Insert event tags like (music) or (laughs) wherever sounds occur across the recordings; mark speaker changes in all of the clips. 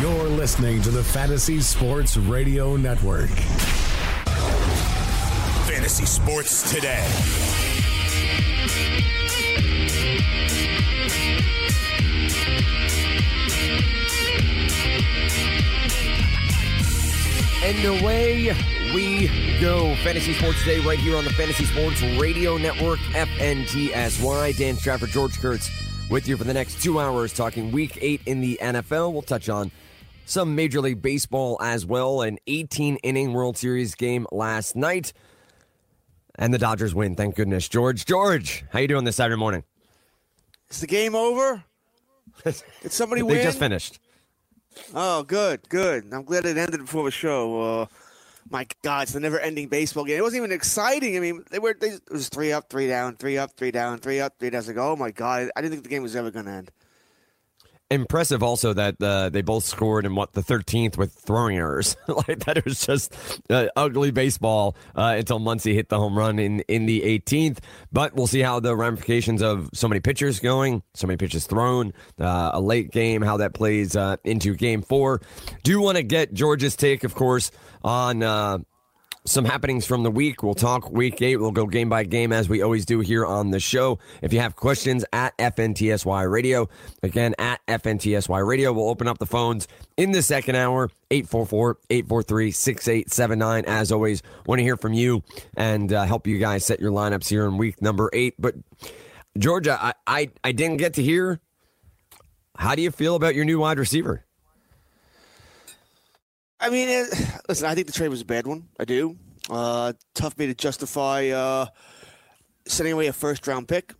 Speaker 1: You're listening to the Fantasy Sports Radio Network.
Speaker 2: Fantasy Sports Today.
Speaker 3: And away we go. Fantasy Sports Today, right here on the Fantasy Sports Radio Network, FNTSY. Dan Strafford, George Kurtz with you for the next two hours talking week eight in the NFL. We'll touch on some Major League Baseball as well. An 18 inning World Series game last night. And the Dodgers win, thank goodness. George, George, how you doing this Saturday morning?
Speaker 4: Is the game over? (laughs) Did somebody
Speaker 3: they
Speaker 4: win?
Speaker 3: just finished.
Speaker 4: Oh, good, good. I'm glad it ended before the show. Uh, my God, it's the never-ending baseball game. It wasn't even exciting. I mean, they were they, it was three up, three down, three up, three down, three up, three down. I was like, oh my God, I didn't think the game was ever going to end.
Speaker 3: Impressive also that uh, they both scored in what the 13th with throwing errors. (laughs) like that was just uh, ugly baseball uh, until Muncy hit the home run in, in the 18th. But we'll see how the ramifications of so many pitchers going, so many pitches thrown, uh, a late game, how that plays uh, into game four. Do want to get George's take, of course, on uh, some happenings from the week. We'll talk week eight. We'll go game by game as we always do here on the show. If you have questions at FNTSY Radio, again at FNTSY Radio, we'll open up the phones in the second hour 844-843-6879 as always want to hear from you and uh, help you guys set your lineups here in week number eight but georgia I, I i didn't get to hear how do you feel about your new wide receiver
Speaker 4: I mean, it, (sighs) listen, I think the trade was a bad one. I do. Uh, tough me to justify uh, sending away a first round pick.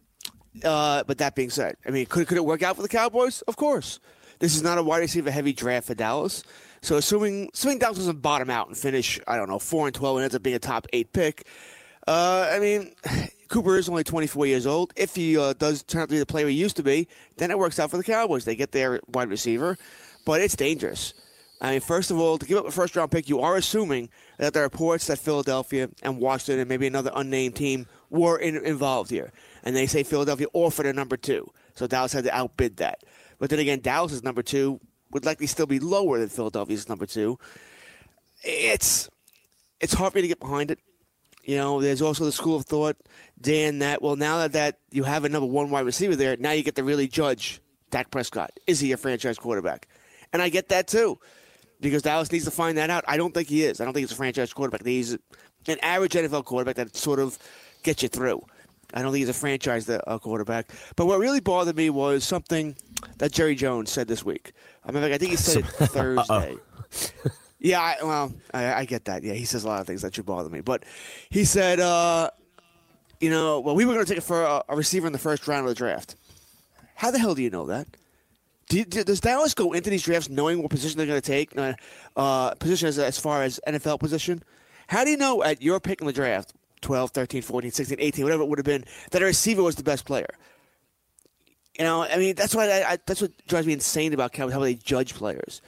Speaker 4: Uh, but that being said, I mean, could, could it work out for the Cowboys? Of course. This is not a wide receiver heavy draft for Dallas. So assuming assuming Dallas doesn't bottom out and finish, I don't know, four and twelve and ends up being a top eight pick. Uh, I mean, (sighs) Cooper is only 24 years old. If he uh, does turn out to be the player he used to be, then it works out for the Cowboys. They get their wide receiver, but it's dangerous. I mean, first of all, to give up a first round pick, you are assuming that are reports that Philadelphia and Washington and maybe another unnamed team were in, involved here. And they say Philadelphia offered a number two. So Dallas had to outbid that. But then again, Dallas's number two would likely still be lower than Philadelphia's number two. It's it's hard for me to get behind it. You know, there's also the school of thought, Dan, that well now that, that you have a number one wide receiver there, now you get to really judge Dak Prescott. Is he a franchise quarterback? And I get that too because Dallas needs to find that out. I don't think he is. I don't think he's a franchise quarterback. He's an average NFL quarterback that sort of gets you through. I don't think he's a franchise uh, quarterback. But what really bothered me was something that Jerry Jones said this week. I mean, I think he said it (laughs) Thursday. yeah, I, well, I, I, get that. Yeah, he says a lot of things that should bother me. But he said, uh, you know, well, we were going to take it for a, a receiver in the first round of the draft. How the hell do you know that? Do, do, does Dallas go into these drafts knowing what position they're going to take, uh, position as, as far as NFL position? How do you know at your pick in the draft, 12, 13, 14, 16, 18, whatever it would have been, that a receiver was the best player? You know, I mean, that's what I, I, that's what drives me insane about how they judge players.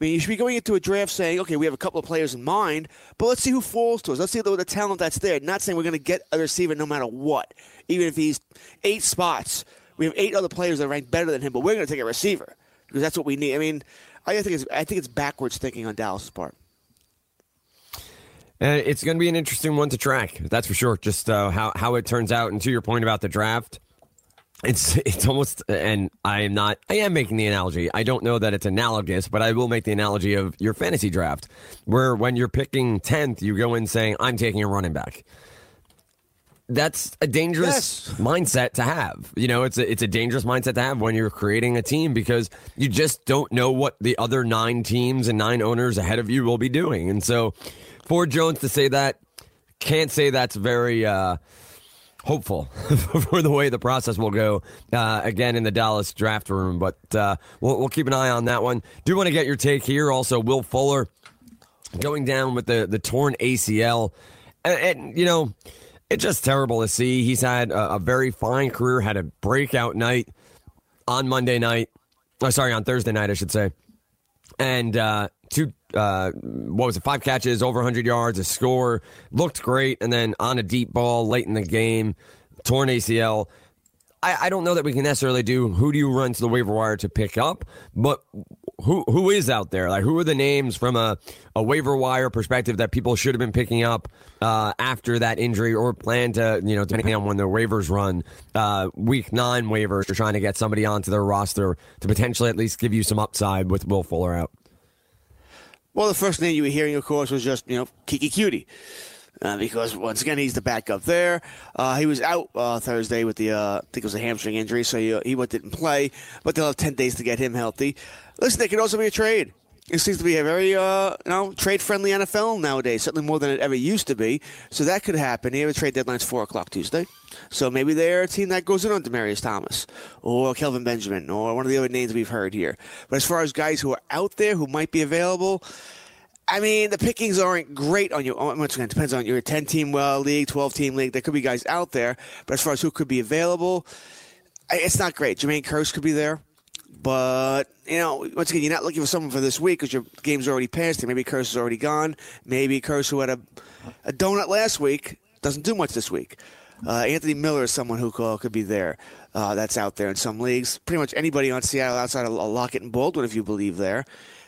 Speaker 4: I mean, you should be going into a draft saying, okay, we have a couple of players in mind, but let's see who falls to us. Let's see the, the talent that's there. Not saying we're going to get a receiver no matter what, even if he's eight spots we have eight other players that rank better than him, but we're going to take a receiver because that's what we need. I mean, I think it's I think it's backwards thinking on Dallas's part.
Speaker 3: Uh, it's going to be an interesting one to track. That's for sure. Just uh, how how it turns out. And to your point about the draft, it's it's almost and I am not I am making the analogy. I don't know that it's analogous, but I will make the analogy of your fantasy draft where when you're picking 10th, you go in saying I'm taking a running back. That's a dangerous
Speaker 4: Yes.
Speaker 3: mindset to have. You know, it's a it's a dangerous mindset to have when you're creating a team because you just don't know what the other 9 teams and 9 owners ahead of you will be doing. And so for Jones to say that can't say that's very uh hopeful (laughs) for the way the process will go uh, again in the Dallas draft room. But uh, we'll, we'll keep an eye on that one. Do want to get your take here. Also, Will Fuller going down with the, the torn ACL. And, and, you know, it's just terrible to see. He's had a, a very fine career, had a breakout night on Monday night. Oh, sorry, on Thursday night, I should say. And uh, two, uh, what was it, five catches, over 100 yards, a score. Looked great. And then on a deep ball late in the game, torn ACL. I, I don't know that we can necessarily do who do you run to the waiver wire to pick up, but who who is out there? Like who are the names from a, a waiver wire perspective that people should have been picking up uh, after that injury or plan to, you know, depending on when the waivers run, uh, week nine waivers, you're trying to get somebody onto their roster to potentially at least give you some upside with Will Fuller out.
Speaker 4: Well, the first name you were hearing, of course, was just you know Keke Coutee, uh, because once again he's the backup there. Uh, he was out uh, Thursday with the uh, I think it was a hamstring injury, so he, he went didn't play. But they'll have ten days to get him healthy. Listen, it could also be a trade. It seems to be a very uh, you know trade friendly NFL nowadays, certainly more than it ever used to be. So that could happen. Here, the trade deadline's four o'clock Tuesday, so maybe they're a team that goes in on Demaryius Thomas or Kelvin Benjamin or one of the other names we've heard here. But as far as guys who are out there who might be available. I mean, the pickings aren't great on you. Once again, it depends on your 10 team uh, league, 12 team league. There could be guys out there, but as far as who could be available, it's not great. Jermaine Kearse could be there, but you know, once again, you're not looking for someone for this week because your game's already passed. Maybe Kearse is already gone. Maybe Kearse, who had a, a donut last week, doesn't do much this week. Uh, Anthony Miller is someone who could, could be there. Uh, that's out there in some leagues. Pretty much anybody on Seattle outside of Lockett and Baldwin, if you believe there.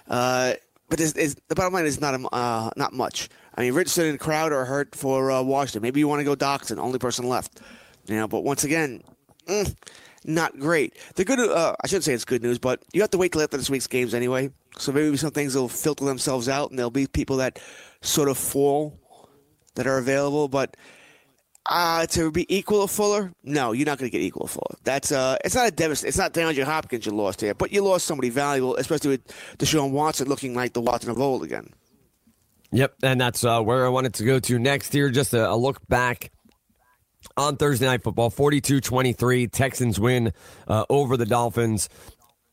Speaker 4: Uh, but the bottom line is not a- uh, not much. I mean, Richardson and Crowder are hurt for uh, Washington. Maybe you want to go Doctson, only person left. You know, but once again, mm, not great. The good, uh, I shouldn't say it's good news, but you have to wait till after this week's games anyway. So maybe some things will filter themselves out, and there'll be people that sort of fall that are available. But uh, to be equal to Fuller, no, you're not going to get equal to Fuller. That's uh, it's not a devastation. It's not DeAndre Hopkins you lost here, but you lost somebody valuable, especially with Deshaun Watson looking like the Watson of old again.
Speaker 3: Yep, and that's uh, where I wanted to go to next here. Just a, a look back on Thursday Night Football 42 23. Texans win uh, over the Dolphins.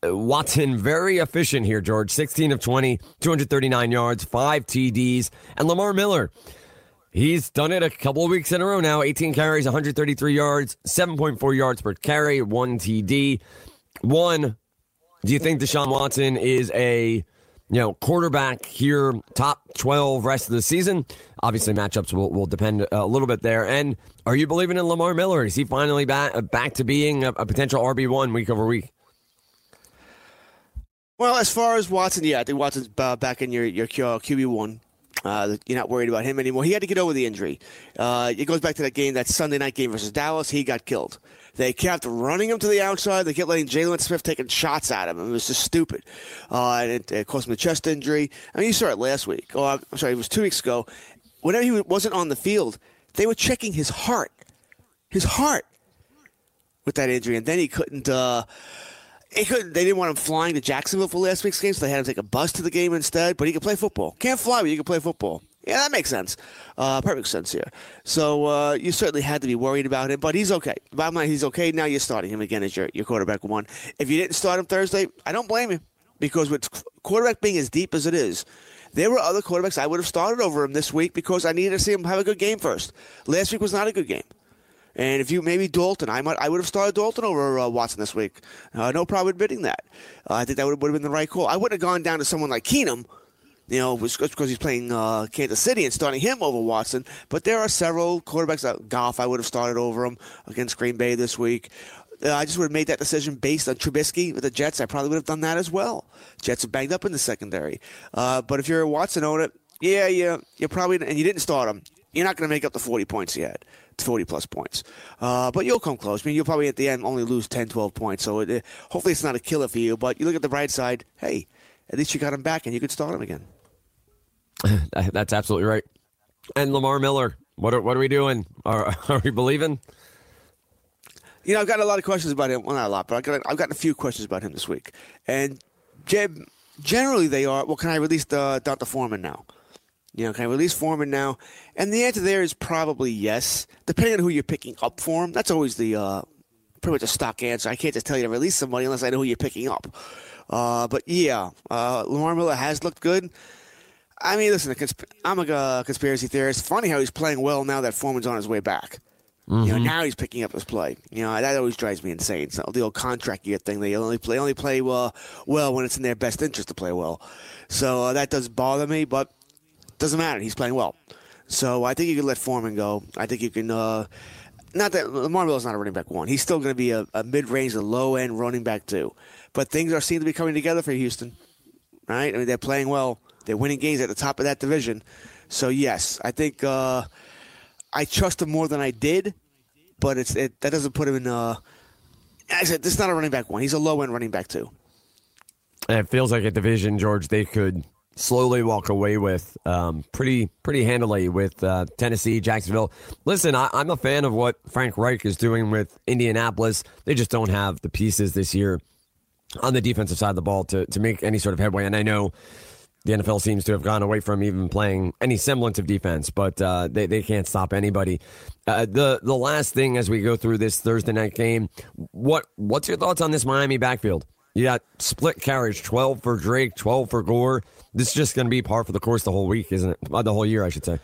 Speaker 3: Uh, Watson, very efficient here, George. 16 of 20, 239 yards, five TDs. And Lamar Miller, he's done it a couple of weeks in a row now 18 carries, 133 yards, 7.4 yards per carry, one TD. One, do you think Deshaun Watson is a you know, quarterback here, top 12 rest of the season. Obviously, matchups will, will depend a little bit there. And are you believing in Lamar Miller? Is he finally back, back to being a, a potential RB1 week over week?
Speaker 4: Well, as far as Watson, yeah, I think Watson's uh, back in your your QB one. Uh, you're not worried about him anymore. He had to get over the injury. Uh, it goes back to that game, that Sunday night game versus Dallas. He got killed. They kept running him to the outside. They kept letting Jaylon Smith taking shots at him. It was just stupid. Uh, and it, it caused him a chest injury. I mean, you saw it last week. Oh, I'm sorry, it was two weeks ago. Whenever he wasn't on the field, they were checking his heart. His heart with that injury. And then he couldn't. Uh, he couldn't. They didn't want him flying to Jacksonville for last week's game, so they had him take a bus to the game instead. But he could play football. Can't fly, but you can play football. Yeah, that makes sense. Uh, perfect sense here. So uh, you certainly had to be worried about him, but he's okay. Bottom line, he's okay. Now you're starting him again as your, your quarterback one. If you didn't start him Thursday, I don't blame you because with quarterback being as deep as it is, there were other quarterbacks I would have started over him this week because I needed to see him have a good game first. Last week was not a good game. And if you maybe Dalton, I might I would have started Dalton over uh, Watson this week. Uh, no problem admitting that. Uh, I think that would, have been the right call. I wouldn't have gone down to someone like Keenum, you know, because he's playing uh, Kansas City and starting him over Watson. But there are several quarterbacks. Uh, Goff, I would have started over him against Green Bay this week. Uh, I just would have made that decision based on Trubisky with the Jets. I probably would have done that as well. Jets are banged up in the secondary. Uh, but if you're a Watson owner, yeah, yeah, you're probably and you didn't start him. You're not going to make up the 40 points he had. 40 plus points. Uh, but you'll come close. I mean, you'll probably at the end only lose 10, 12 points. So it, hopefully it's not a killer for you. But you look at the bright side. Hey, at least you got him back and you could start him again. (laughs)
Speaker 3: That's absolutely right. And Lamar Miller, what are, what are we doing? Are, (laughs) are we believing?
Speaker 4: You know, I've got a lot of questions about him. Well, not a lot, but I've got, I've gotten a few questions about him this week. And Jeb, generally they are, well, can I release the D'Onta Foreman now? You know, can I release Foreman now? And the answer there is probably yes, depending on who you're picking up for him. That's always the uh, pretty much a stock answer. I can't just tell you to release somebody unless I know who you're picking up. Uh, but yeah, uh, Lamar Miller has looked good. I mean, listen, I'm a uh, conspiracy theorist. Funny how he's playing well now that Foreman's on his way back. Mm-hmm. You know, now he's picking up his play. You know, that always drives me insane. So the old contract year thing, they only play only play well, well when it's in their best interest to play well. So uh, that does bother me, but doesn't matter. He's playing well. So I think you can let Foreman go. I think you can. Uh, not that Lamar Miller's not a running back one. He's still going to be a, a mid-range, a low-end running back two. But things are seem to be coming together for Houston. Right? I mean, they're playing well. They're winning games at the top of that division. So yes, I think uh, I trust him more than I did. But it's it, that doesn't put him in. Uh, I said this is not a running back one. He's a low-end running back two.
Speaker 3: it feels like a division, George. They could slowly walk away with um, pretty pretty handily with uh, Tennessee, Jacksonville. Listen, I, am a fan of what Frank Reich is doing with Indianapolis. They just don't have the pieces this year on the defensive side of the ball to to make any sort of headway. And I know the NFL seems to have gone away from even playing any semblance of defense, but uh, they, they can't stop anybody. Uh, the the last thing as we go through this Thursday night game, what what's your thoughts on this Miami backfield? You got split carriage, twelve for Drake, twelve for Gore. This is just going to be par for the course the whole week, isn't it? Uh, the whole year, I should say.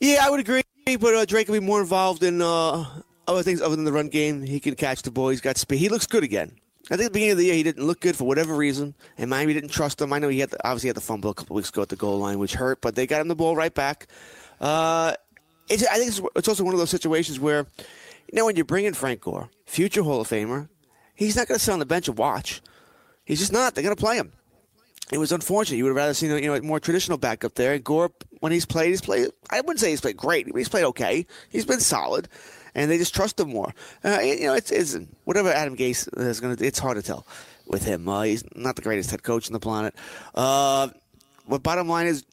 Speaker 4: Yeah, I would agree. But uh, Drake will be more involved in uh, other things other than the run game. He can catch the ball. He's got speed. He looks good again. I think at the beginning of the year he didn't look good for whatever reason, and Miami didn't trust him. I know he had the, obviously had the fumble a couple weeks ago at the goal line, which hurt, but they got him the ball right back. Uh, I think it's, it's, also one of those situations where, you know, when you bring in Frank Gore, future Hall of Famer, he's not going to sit on the bench and watch. He's just not. They're going to play him it was unfortunate. You would have rather seen you know a more traditional backup there. And Gore, when he's played, he's played. I wouldn't say he's played great, but he's played okay. He's been solid, and they just trust him more. Uh, you know, it's, it's whatever Adam Gase is going to. It's hard to tell with him. Uh, he's not the greatest head coach on the planet. Uh, but bottom line is,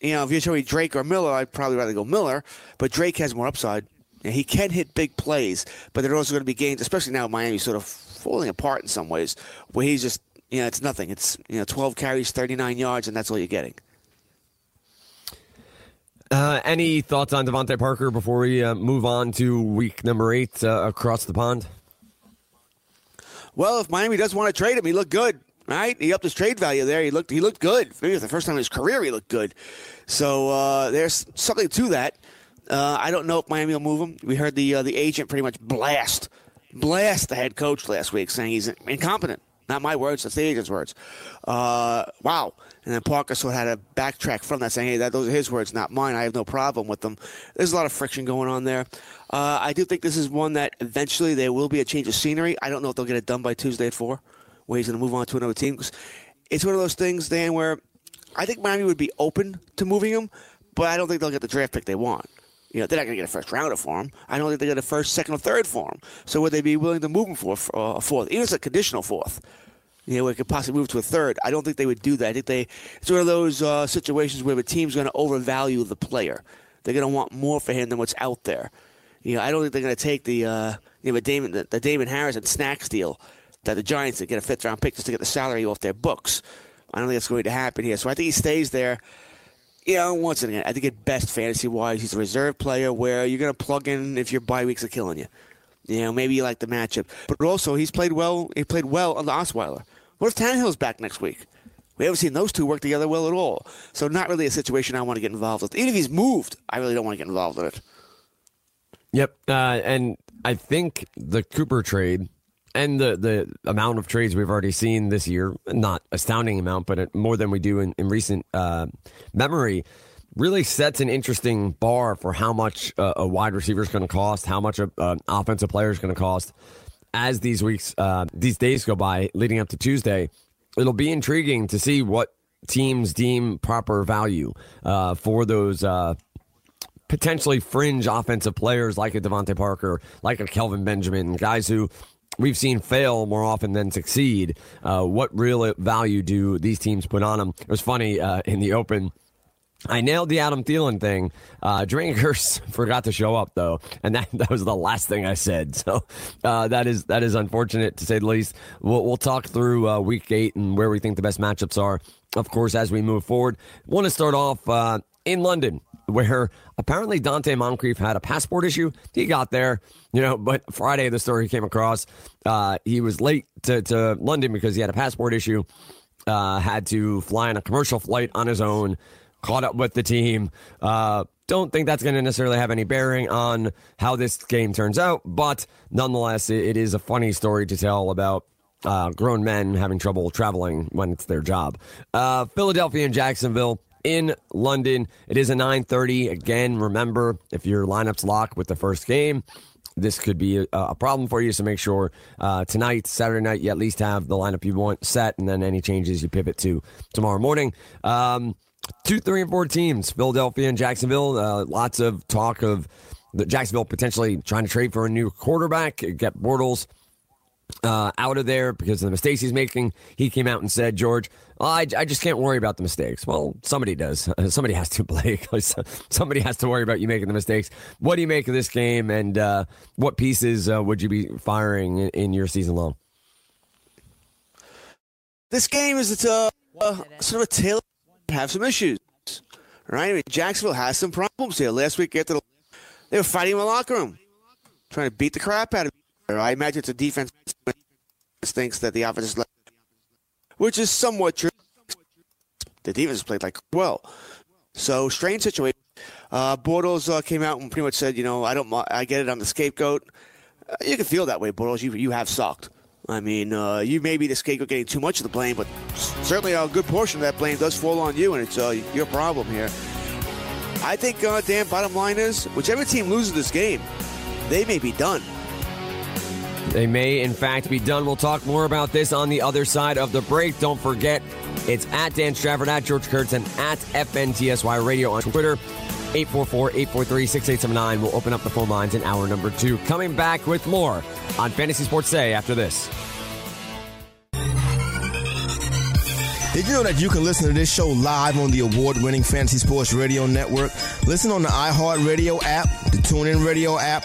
Speaker 4: you know, if you're showing me Drake or Miller, I'd probably rather go Miller. But Drake has more upside. And he can hit big plays, but there are also going to be games, especially now Miami sort of falling apart in some ways, where he's just you know, it's nothing. It's you know, 12 carries, 39 yards, and that's all you're getting.
Speaker 3: Uh, any thoughts on DeVante Parker before we uh, move on to week number eight uh, across the pond?
Speaker 4: Well, if Miami does want to trade him, he looked good, right? He upped his trade value there. He looked he looked good. Maybe the first time in his career he looked good. So uh, there's something to that. Uh, I don't know if Miami will move him. We heard the uh, the agent pretty much blast blast the head coach last week, saying he's incompetent. Not my words, that's the agent's words. Uh, wow. And then Parker sort of had to backtrack from that, saying, hey, that, those are his words, not mine. I have no problem with them. There's a lot of friction going on there. Uh, I do think this is one that eventually there will be a change of scenery. I don't know if they'll get it done by Tuesday at 4, where he's going to move on to another team. Cause it's one of those things, Dan, where I think Miami would be open to moving him, but I don't think they'll get the draft pick they want. You know, they're not going to get a first rounder for him. I don't think they get a first, second, or third for him. So would they be willing to move him for a fourth, even if it's a conditional fourth? You know, it could possibly move to a third. I don't think they would do that. I think they it's one of those uh, situations where the team's going to overvalue the player. They're going to want more for him than what's out there. You know, I don't think they're going to take the uh, you know the Damon the, the Damon Harrison snacks deal that the Giants to get a fifth round pick just to get the salary off their books. I don't think that's going to happen here. So I think he stays there you know, once again, I think at best fantasy wise, he's a reserve player where you're going to plug in if your bye weeks are killing you. You know, maybe you like the matchup, but also he's played well. He played well on the Osweiler. What if Tannehill's back next week? We haven't seen those two work together well at all. So not really a situation I want to get involved with. Even if he's moved, I really don't want to get involved in it.
Speaker 3: Yep, uh, and I think the Cooper trade and the the amount of trades we've already seen this year, not astounding amount, but more than we do in, in recent uh, memory, really sets an interesting bar for how much a wide receiver is going to cost, how much an offensive player is going to cost. As these weeks, uh, these days go by, leading up to Tuesday, it'll be intriguing to see what teams deem proper value uh, for those uh, potentially fringe offensive players like a DeVante Parker, like a Kelvin Benjamin, guys who we've seen fail more often than succeed. Uh, what real value do these teams put on them? It was funny uh, in the open. I nailed the Adam Thielen thing. Uh, Drinkers (laughs) forgot to show up though, and that, (laughs) that was the last thing I said. (laughs) So uh, that is that is unfortunate to say the least. We'll, we'll talk through uh, Week Eight and where we think the best matchups are, of course, as we move forward. Want to start off uh, in London, where apparently Donte Moncrief had a passport issue. He got there, you know, but Friday the story came across. Uh, he was late to, to London because he had a passport issue. Uh, had to fly on a commercial flight on his own caught up with the team. Uh, don't think that's going to necessarily have any bearing on how this game turns out, but nonetheless, it, it is a funny story to tell about uh, grown men having trouble traveling when it's their job. Uh, Philadelphia and Jacksonville in London. It is a 9:30. Again, remember if your lineup's locked with the first game, this could be a, a problem for you. So make sure uh, tonight, Saturday night, you at least have the lineup you want set, and then any changes you pivot to tomorrow morning. Um, two, three, and four teams, Philadelphia and Jacksonville. Uh, lots of talk of the Jacksonville potentially trying to trade for a new quarterback, get Bortles uh, out of there because of the mistakes he's making. He came out and said, George, I, I just can't worry about the mistakes. Well, somebody does. (laughs) somebody has to, (laughs) Blake. (laughs) somebody has to worry about you making the mistakes. What do you make of this game, and uh, what pieces uh, would you be firing in, in, your season long?
Speaker 4: This game is it's a, sort of a tale have some issues, right? I mean, Jacksonville has some problems here. Last week, after the, they were fighting in the locker room, trying to beat the crap out of. I imagine it's a defense thinks that the offense is, left, which is somewhat true. The defense played like well, so strange situation. Uh, Bortles uh, came out and pretty much said, you know, I don't, I get it. I'm the scapegoat. Uh, you can feel that way, Bortles. You you have sucked. I mean, uh, you may be the scapegoat getting too much of the blame, but certainly a good portion of that blame does fall on you, and it's uh, your problem here. I think, uh, Dan, bottom line is whichever team loses this game, they may be done.
Speaker 3: They may, in fact, be done. We'll talk more about this on the other side of the break. Don't forget, it's at Dan Strafford, at George Kurtz, and at FNTSY Radio on Twitter. 844-843-6879. We'll open up the phone lines in hour number two. Coming back with more on Fantasy Sports Day after this.
Speaker 5: Did you know that you can listen to this show live on the award-winning Fantasy Sports Radio Network? Listen on the iHeartRadio app, the TuneIn Radio app,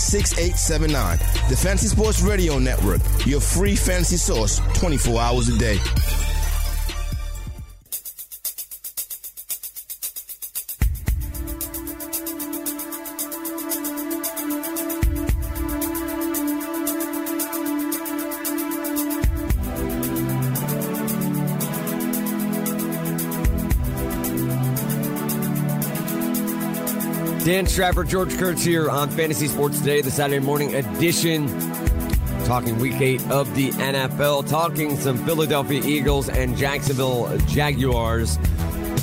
Speaker 5: 6879. The Fantasy Sports Radio Network, your free fantasy source 24 hours a day.
Speaker 3: Dan Strafford, George Kurtz here on Fantasy Sports Today, the Saturday morning edition. Talking week eight of the NFL, talking some Philadelphia Eagles and Jacksonville Jaguars.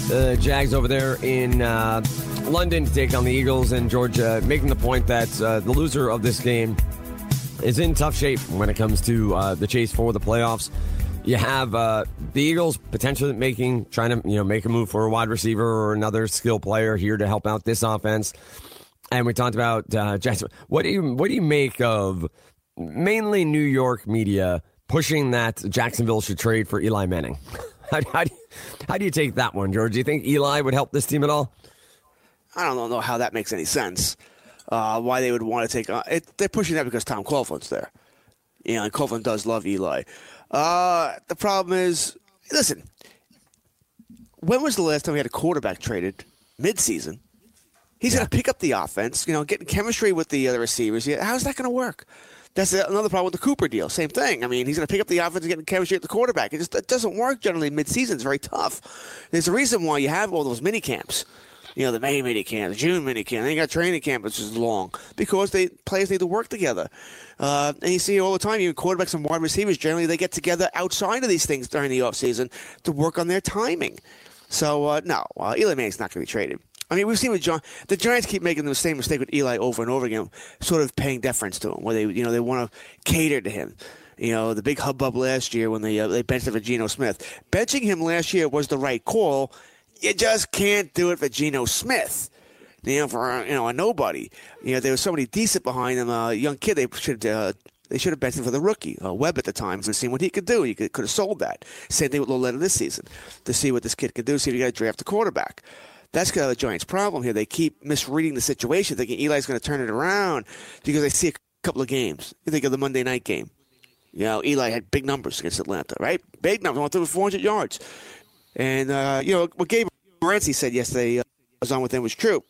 Speaker 3: The uh, Jags over there in uh, London to take on the Eagles, and Georgia making the point that uh, the loser of this game is in tough shape when it comes to uh, the chase for the playoffs. You have uh, the Eagles potentially making, trying to you know make a move for a wide receiver or another skill player here to help out this offense. And we talked about uh. What do you what do you make of mainly New York media pushing that Jacksonville should trade for Eli Manning? (laughs) how, how, do you, how do you take that one, George? Do you think Eli would help this team at all?
Speaker 4: I don't know how that makes any sense. Uh, why they would want to take on it? They're pushing that because Tom Coughlin's there. You know, and Coughlin does love Eli. Uh, the problem is, listen, when was the last time we had a quarterback traded midseason? He's yeah. going to pick up the offense, you know, getting chemistry with the other receivers. How's that going to work? That's another problem with the Cooper deal. Same thing. I mean, he's going to pick up the offense and get chemistry at the quarterback. It just it doesn't work generally midseason. It's very tough. There's a reason why you have all those mini camps. You know, the May mini camp, the June mini camp. They got training camp, which is long because they players need to work together. Uh, and you see all the time, even quarterbacks and wide receivers generally they get together outside of these things during the offseason to work on their timing. So uh, no, uh, Eli Manning's not going to be traded. I mean, we've seen with John. The Giants keep making the same mistake with Eli over and over again, sort of paying deference to him, where they, you know, they want to cater to him. You know, the big hubbub last year when they uh, they benched for Geno Smith. Benching him last year was the right call. You just can't do it for Geno Smith. You know, for you know a nobody. You know, there was somebody decent behind him, a young kid. They should uh, they should have benched him for the rookie uh, Webb at the time to see what he could do. He could, could have sold that. Same thing with Lauletta this season to see what this kid could do. See if you got to draft a quarterback. That's kind of the Giants' problem here. They keep misreading the situation, thinking Eli's going to turn it around because they see a couple of games. You think of the Monday night game. You know, Eli had big numbers against Atlanta, right? Big numbers. Went through 400 yards. And, uh, you know, what Gabe Morency said yesterday uh, was on with him was true.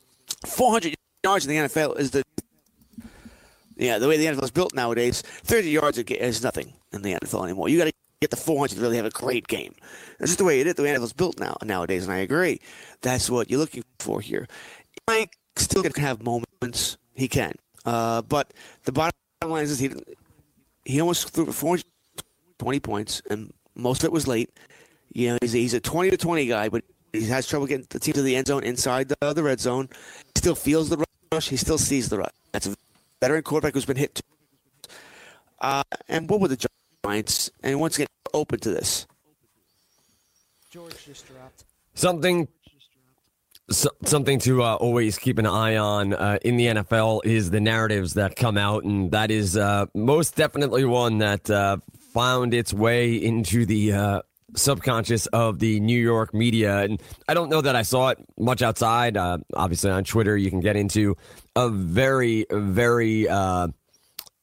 Speaker 4: 400 yards in the NFL is the yeah, the way the NFL is built nowadays, 30 yards is nothing in the NFL anymore. You got to get the 400 to really have a great game. That's just the way it is. The way NFL is built now nowadays, and I agree. That's what you're looking for here. He might still can have moments. He can, uh, but the bottom line is he he almost threw for 420 points, and most of it was late. You know, he's, he's a 20 to 20 guy, but he has trouble getting the team to the end zone inside the, the red zone. He still feels the rush. He still sees the rush. That's a veteran quarterback who's been hit. Uh, and what were the Giants? And once again, open to this.
Speaker 6: George just dropped.
Speaker 3: Something so, something to uh, always keep an eye on uh, in the NFL is the narratives that come out, and that is uh, most definitely one that uh, found its way into the uh, subconscious of the New York media. And I don't know that I saw it much outside. Uh, obviously, on Twitter, you can get into a very, very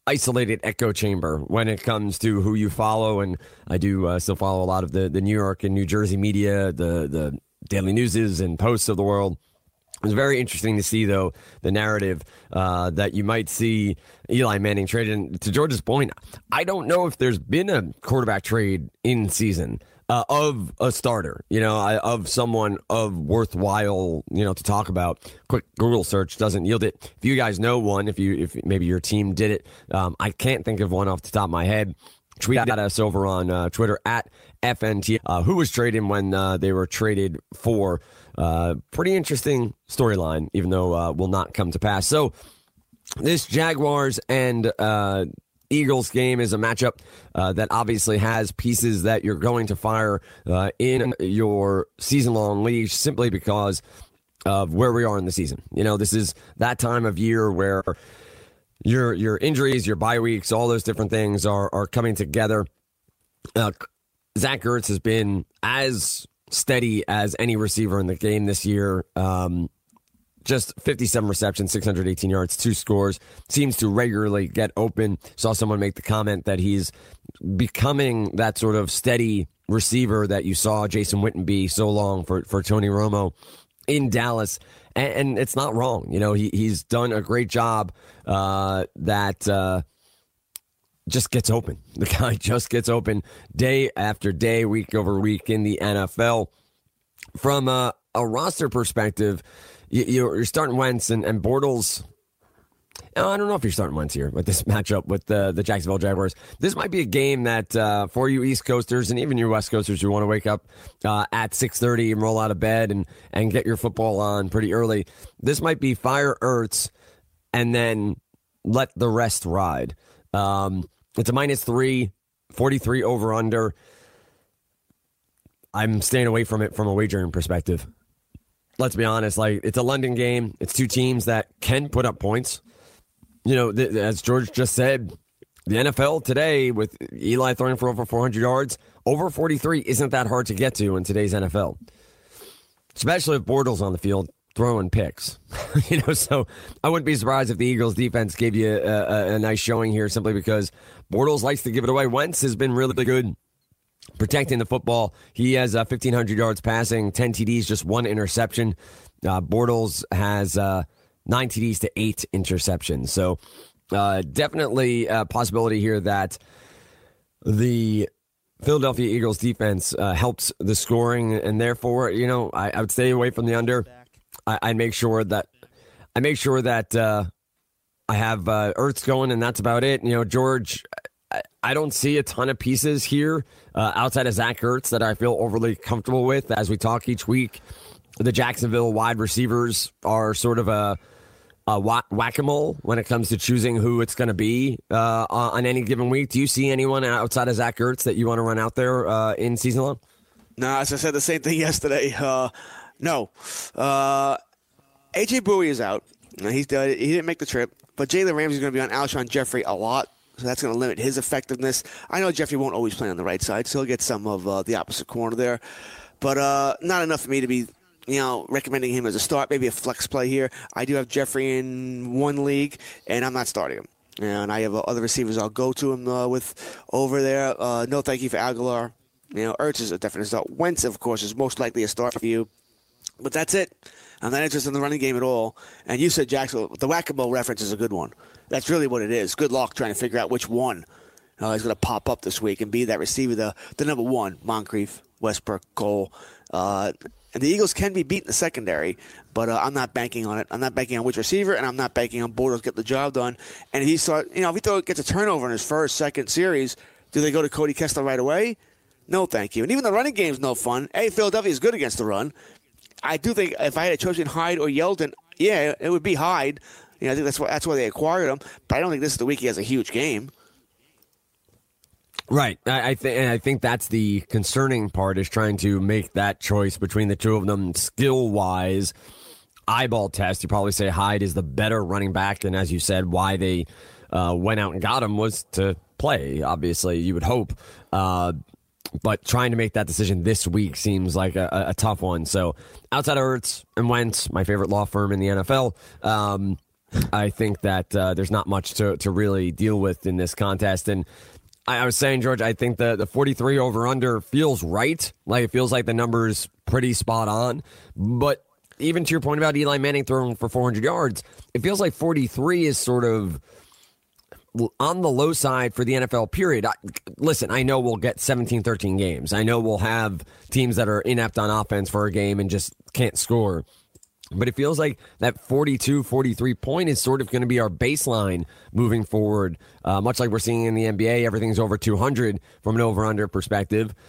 Speaker 3: isolated echo chamber when it comes to who you follow. And I do uh, still follow a lot of the, the New York and New Jersey media, the, the Daily Newses and Posts of the world. It's very interesting to see, though, the narrative uh, that you might see Eli Manning traded. And to George's point, I don't know if there's been a quarterback trade in season uh, of a starter, you know, of someone of worthwhile, you know, to talk about. Quick Google search doesn't yield it. If you guys know one, if you if maybe your team did it, um, I can't think of one off the top of my head. Tweet at us over on uh, Twitter at FNT. Uh, who was traded when uh, they were traded for? Uh, pretty interesting storyline, even though uh, will not come to pass. So this Jaguars and Eagles game is a matchup uh, that obviously has pieces that you're going to fire uh, in your season long league simply because of where we are in the season. You know, this is that time of year where your your injuries, your bye weeks, all those different things are are coming together. Uh, Zach Ertz has been as steady as any receiver in the game this year. Um, just 57 receptions, 618 yards, two scores. Seems to regularly get open. Saw someone make the comment that he's becoming that sort of steady receiver that you saw Jason Witten be so long for, for Tony Romo in Dallas. And, and it's not wrong. You know, he, he's done a great job uh, that uh, just gets open. (laughs) The guy just gets open day after day, week over week in the NFL. From a, a roster perspective, you, are starting Wentz and, and Bortles. I don't know if you're starting Wentz here with this (laughs) matchup with the, the Jacksonville Jaguars. This might be a game that uh, for you East Coasters and even you West Coasters who want to wake up uh, at 6.30 and roll out of bed and, and get your football on pretty early. This might be fire Ertz and then let the rest ride. Um, it's a minus three, 43 over under. I'm staying away from it from a wagering perspective let's be honest, like it's a London game. It's two teams that can put up points. You know, th- as George just said, the NFL today with Eli throwing for over 400 yards, over 43 isn't that hard to get to in today's NFL, especially if Bortles on the field throwing picks. (laughs) you know, so I wouldn't be surprised if the Eagles defense gave you a, a, a nice showing here simply because Bortles likes to give it away. Wentz has been really good protecting the football. He has uh, 1,500 yards passing, 10 TDs, just one interception. Uh, Bortles has uh, nine TDs to eight interceptions. So uh, definitely a possibility here that the Philadelphia Eagles defense uh, helps the scoring, and therefore, you know, I, I, would stay away from the under. I, I make sure that I make sure that uh, I have Ertz going, and that's about it. You know, George, I, I don't see a ton of pieces here uh, outside of Zach Ertz that I feel overly comfortable with as we talk each week. The Jacksonville wide receivers are sort of a, a whack a mole when it comes to choosing who it's going to be uh, on any given week. Do you see anyone outside of Zach Ertz that you want to run out there uh, in season long?
Speaker 4: No, as I said the same thing (laughs) yesterday. Uh, no. Uh, AJ Bouye is out. He's he didn't make the trip, but Jalen Ramsey's going to be on Alshon Jeffery a lot, so that's going to limit his effectiveness. I know Jeffery won't always play on the right side, so he'll get some of uh, the opposite corner there, but uh, not enough for me to be you know, recommending him as a start, maybe a flex play here. I do have Jeffery in one league, and I'm not starting him. And I have uh, other receivers I'll go to him uh, with over there. Uh, no thank you for Agholor. You know, Ertz is a definite start. Wentz, of course, is most likely a start for you. But that's it. I'm not interested in the running game at all. And you said Jackson, the whack-a-mole reference is a good one. That's really what it is. Good luck trying to figure out which one uh, is going to pop up this week and be that receiver, the, the number one, Moncrief, Westbrook, Cole. Uh, and the Eagles can be beat in the secondary, but uh, I'm not banking on it. I'm not banking on which receiver, and I'm not banking on Bortles get the job done. And if he start, you know, if he throw, gets a turnover in his first, second series, do they go to Cody Kessler right away? No, thank you. And even the running game's no fun. Hey, Philadelphia is good against the run. I do think if I had a choice Hyde or Yeldon, yeah, it would be Hyde. You know, I think that's why that's why they acquired him. But I don't think this is the week he has a huge game.
Speaker 3: Right. I, I think I think that's the concerning part is trying to make that choice between the two of them skill wise. Eyeball test, you probably say Hyde is the better running back, and as you said, why they uh, went out and got him was to play. Obviously, you would hope. Uh, but trying to make that decision this week seems like a, a tough one. So outside of Ertz and Wentz, my favorite law firm in the NFL, um, I think that uh, there's not much to, to really deal with in this contest. And I, I was saying, George, I think the, the 43 over under feels right. Like it feels like the number's pretty spot on. But even to your point about Eli Manning throwing for 400 yards, it feels like 43 is sort of on the low side for the NFL period. I, listen, I know we'll get 17, 13 games. I know we'll have teams that are inept on offense for a game and just can't score. But it feels like that 42, 43 point is sort of going to be our baseline moving forward. Uh, much like we're seeing in the NBA, everything's over 200 from an over under perspective. (laughs)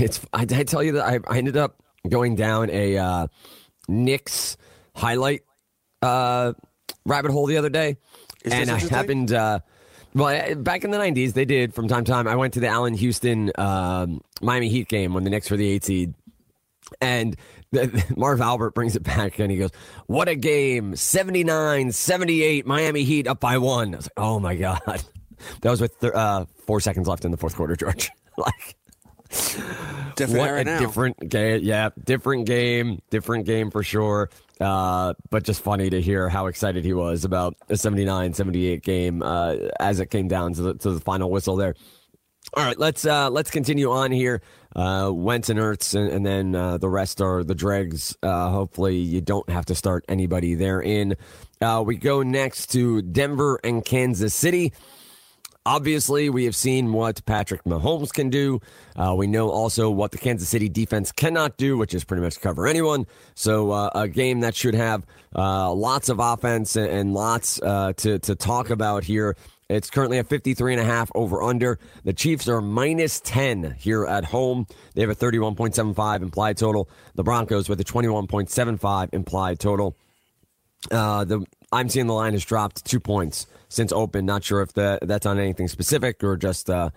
Speaker 3: It's I, I, tell you that I, I, ended up going down a uh, Knicks highlight uh, rabbit hole the other day. Is and I happened. Uh, well, back in the '90s, they did from time to time. I went to the Allan Houston um, Miami Heat game when the Knicks were the eight seed, and (laughs) Marv Albert brings it back and he goes, What a game! 79 78, Miami Heat up by one. I was like, Oh my God. (laughs) That was with th- uh, four seconds left in the fourth quarter, George. (laughs) like,
Speaker 4: different
Speaker 3: what a
Speaker 4: now.
Speaker 3: different game. Yeah, different game, different game for sure. Uh, but just funny to hear how excited he was about a 79 78 game uh, as it came down to the, to the final whistle there. All right, let's uh, let's continue on here. Uh, Wentz and Ertz, and, and then uh, the rest are the dregs. Uh, hopefully, you don't have to start anybody therein. Uh, we go next to Denver and Kansas City. Obviously, we have seen what Patrick Mahomes can do. Uh, we know also what the Kansas City defense cannot do, which is pretty much cover anyone. So, uh, a game that should have uh, lots of offense and, lots uh, to, to talk about here. It's currently a 53 and a half over under. The Chiefs are minus 10 here at home. They have a 31.75 implied total. The Broncos with a 21.75 implied total. Uh, the I'm seeing the line has dropped two points since open. Not sure if the, that's on anything specific or just uh,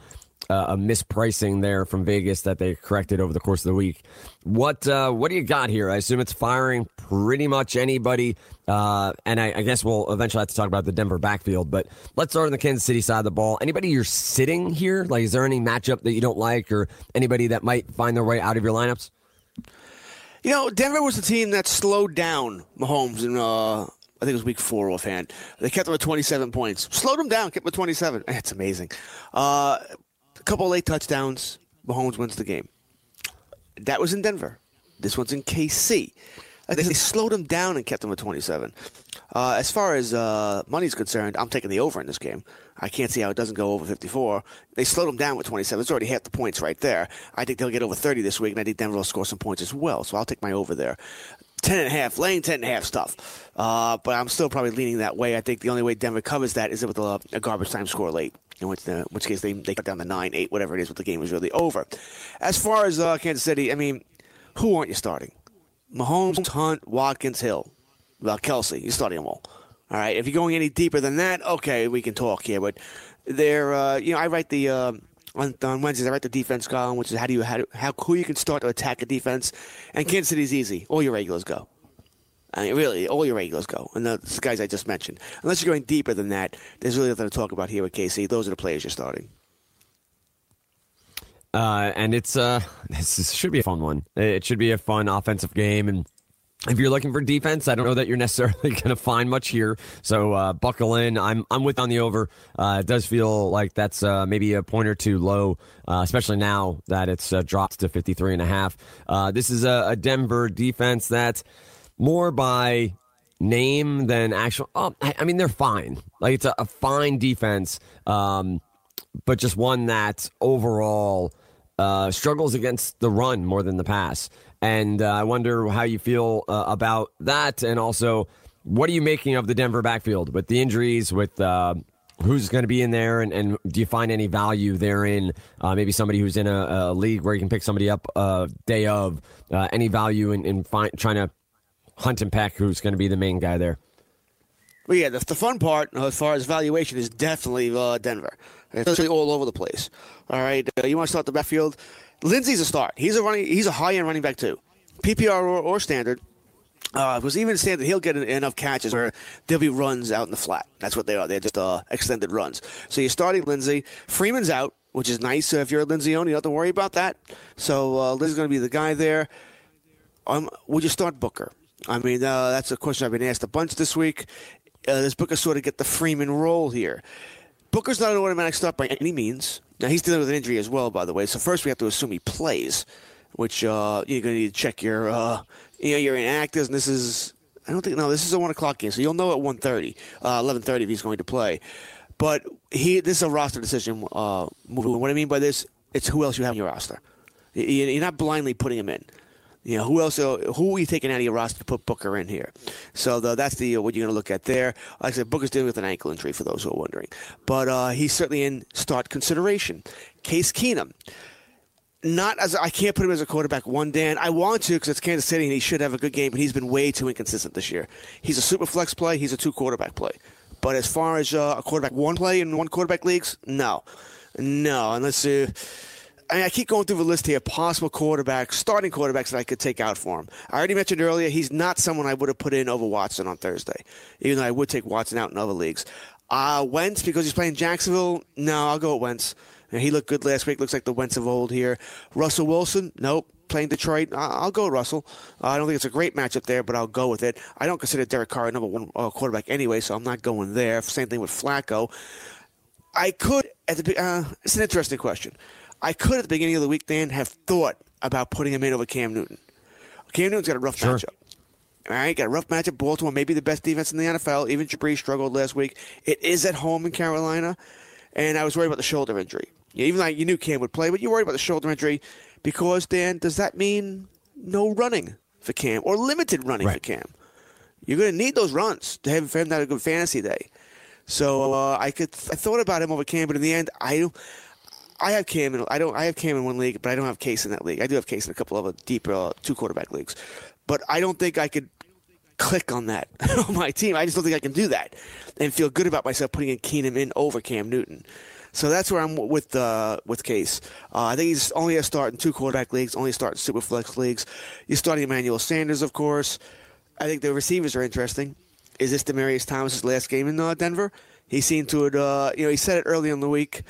Speaker 3: a mispricing there from Vegas that they corrected over the course of the week. What uh, what do you got here? I assume it's firing pretty much anybody. Uh, and I, I, guess we'll eventually have to talk about the Denver backfield. But let's start on the Kansas City side of the ball. Anybody you're sitting here? Like, is there any matchup that you don't like, or anybody that might find their way out of your lineups?
Speaker 4: You know, Denver was the team that slowed down Mahomes and uh, I think it was week four offhand. They kept him at 27 points. Slowed him down, kept him at 27. It's amazing. Uh, a couple late touchdowns. Mahomes wins the game. That was in Denver. This one's in KC. They, they slowed him down and kept him at 27. Uh, as far as uh, money's concerned, I'm taking the over in this game. I can't see how it doesn't go over 54. They slowed him down with 27. It's already half the points right there. I think they'll get over 30 this week, and I think Denver will score some points as well. So I'll take my over there. 10 and a half, laying 10 and a half stuff. Uh, but I'm still probably leaning that way. I think the only way Denver covers that is with a, a garbage time score late, in which, the, in which case they, they cut down to 9, 8, whatever it is, but the game is really over. As far as uh, Kansas City, I mean, who aren't you starting? Mahomes, Hunt, Watkins, Hill. Well, Kelce, you're starting them all. All right. If you're going any deeper than that, okay, we can talk here. But they're, uh, you know, I write the uh, on, on Wednesdays. I write the defense column, which is how do you how, how who you can start to attack a defense. And Kansas City's easy. All your regulars go. I mean, really, all your regulars go, and the, the guys I just mentioned. Unless you're going deeper than that, there's really nothing to talk about here with KC. Those are the players you're starting.
Speaker 3: Uh, and it's uh, (laughs) this is, should be a fun one. It should be a fun offensive game, and if you're looking for defense, I don't know that you're (laughs) necessarily going to find much here. So uh, buckle in. I'm I'm with on the over. Uh, it does feel like that's uh, maybe a point or two low, uh, especially now that it's uh, dropped to 53 and a half. Uh, this is a, a Denver defense that's more by name than actual. Oh, I, I mean, they're fine. Like it's a, a fine defense, um, but just one that overall struggles against the run more than the pass. And uh, I wonder how you feel uh, about that. And also, what are you making of the Denver backfield with the injuries, with uh, who's going to be in there? And, and, do you find any value therein? Uh, maybe somebody who's in a, a, league where you can pick somebody up uh, day of. Uh, any value in, in trying to hunt and peck who's going to be the main guy there?
Speaker 4: Well, yeah, the, the fun part as far as valuation is definitely Denver. It's really all over the place. All right, you want to start the backfield? Lindsay's a start. He's a running. He's a high end running back too, PPR or, or standard. Uh, because even standard, he'll get enough catches where there'll be runs out in the flat. That's what they are. They're just uh, extended runs. So you're starting Lindsay. Freeman's out, which is nice. So if you're a Lindsay owner, you don't have to worry about that. So uh, Lindsay's going to be the guy there. Um, would you start Booker? I mean, uh, that's a question I've been asked a bunch this week. Uh, does Booker sort of get the Freeman role here? Booker's not an automatic start by any means. Now he's dealing with an injury as well, by the way. So first we have to assume he plays, which uh, you're going to need to check your, uh, you know, your inactives. And this is, I don't think, no, this is a one o'clock game, so you'll know at 1.30, uh, 11.30 if he's going to play. But he, this is a roster decision. Uh, what I mean by this, it's who else you have in your roster. You're not blindly putting him in. You know, who else? Uh, who are you taking out of your roster to put Booker in here? So the, that's the uh, what you're going to look at there. Like I said, Booker's dealing with an ankle injury for those who are wondering, but uh, he's certainly in start consideration. Case Keenum. Not as I can't put him as a quarterback one, Dan. I want to because it's Kansas City and he should have a good game, but he's been way too inconsistent this year. He's a super flex play. He's a two quarterback play. But as far as uh, a quarterback one play in one quarterback leagues, no, no. Unless uh, I, mean, I keep going through the list here. Possible quarterbacks, starting quarterbacks that I could take out for him. I already mentioned earlier he's not someone I would have put in over Watson on Thursday, even though I would take Watson out in other leagues. Uh, Wentz because he's playing Jacksonville. No, I'll go with Wentz. he looked good last week. Looks like the Wentz of old here. Russell Wilson. Nope. Playing Detroit. I'll go Russell. Uh, I don't think it's a great matchup there, but I'll go with it. I don't consider Derek Carr a number one uh, quarterback anyway, so I'm not going there. Same thing with Flacco. I could at the. Uh, it's an interesting question. I could at the beginning of the week, Dan, have thought about putting him in over Cam Newton. Cam Newton's got a rough sure. matchup. All right, got a rough matchup. Baltimore, maybe the best defense in the NFL. Even Jabri struggled last week. It is at home in Carolina, and I was worried about the shoulder injury. Even though you knew Cam would play, but you worried about the shoulder injury because Dan, does that mean no running for Cam or limited running right. for Cam? You're going to need those runs to have him have a good fantasy day. So uh, I could I thought about him over Cam, but in the end, I don't. I have Cam in I don't I have Cam in one league, but I don't have Case in that league. I do have Case in a couple of deeper uh, two quarterback leagues, but I don't think I could click on that (laughs) on my team. I just don't think I can do that and feel good about myself putting in Keenum in over Cam Newton. So that's where I'm with uh, with Case. Uh, I think he's only a start in two quarterback leagues, only start in super flex leagues. You're starting Emmanuel Sanders, of course. I think the receivers are interesting. Is this Demaryius Thomas's last game in uh, Denver? He seemed to, uh, you know, he said it early in the week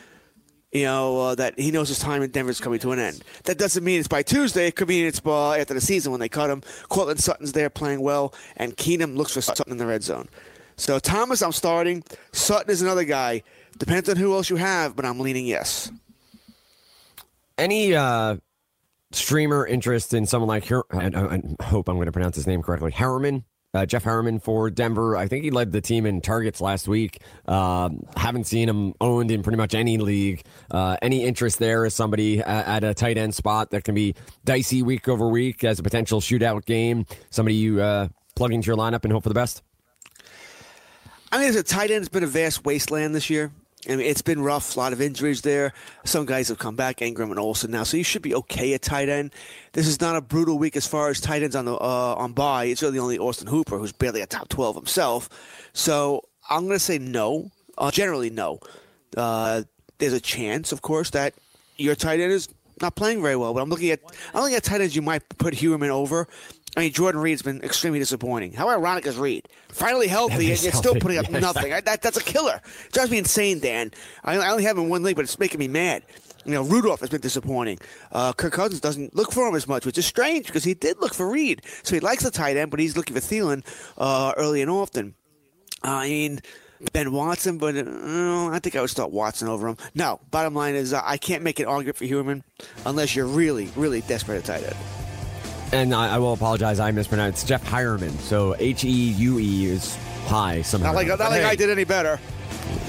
Speaker 4: you know, uh, that he knows his time in Denver is coming to an end. That doesn't mean it's by Tuesday. It could mean it's after the season when they cut him. Courtland Sutton's there playing well, and Keenum looks for Sutton in the red zone. So Thomas, I'm starting. Sutton is another guy. Depends on who else you have, but I'm leaning yes.
Speaker 3: Any uh, streamer interest in someone like Her- I, I, I hope I'm going to pronounce his name correctly. Harriman. Uh, Jeff Harriman for Denver. I think he led the team in targets last week. Um, haven't seen him owned in pretty much any league. Uh, any interest there as somebody at, at, a tight end spot that can be dicey week over week as a potential shootout game? Somebody you uh, plug into your lineup and hope for the best?
Speaker 4: I mean, as a tight end, it's been a vast wasteland this year. I mean, it's been rough. A lot of injuries there. Some guys have come back, Ingram and Olson now, so you should be okay at tight end. This is not a brutal week as far as tight ends on the uh, on bye. It's really only Austin Hooper, who's barely a top twelve himself. So I'm going to say no. Uh, generally, no. Uh, there's a chance, of course, that your tight end is not playing very well. But I'm looking at I'm looking at tight ends you might put Heuerman over. I mean, Jordan Reed's been extremely disappointing. How ironic is Reed? Finally healthy, and yet still putting up nothing. I, that, that's a killer. It drives me insane, Dan. I, I only have him in one league, but it's making me mad. You know, Rudolph has been disappointing. Uh, Kirk Cousins doesn't look for him as much, which is strange because he did look for Reed. So he likes the tight end, but he's looking for Thielen uh, early and often. I mean, Ben Watson, but uh, I think I would start Watson over him. No, bottom line is uh, I can't make an argument for Heuerman unless you're really, really desperate at tight end.
Speaker 3: And I, I will apologize, I mispronounced Jeff Heuerman. So H E U E is high somehow.
Speaker 4: Not like, not like
Speaker 3: hey,
Speaker 4: I did any better.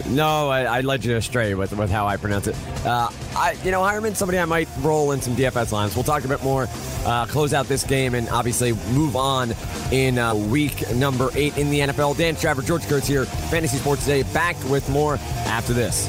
Speaker 3: No, I, I, led you astray with, with how I pronounce it. Uh, I, you know, Heuerman, somebody I might roll in some DFS lines. We'll talk a bit more, uh, close out this game, and obviously move on in uh, week number eight in the NFL. Dan Straver, George Kurtz here, Fantasy Sports Today, back with more after this.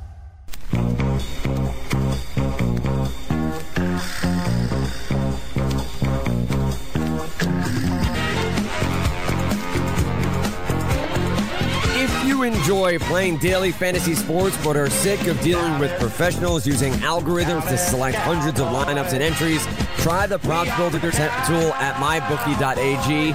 Speaker 3: Enjoy playing daily fantasy sports but are sick of dealing with professionals using algorithms to select hundreds of lineups and entries, try the Props Builder tool at mybookie.ag.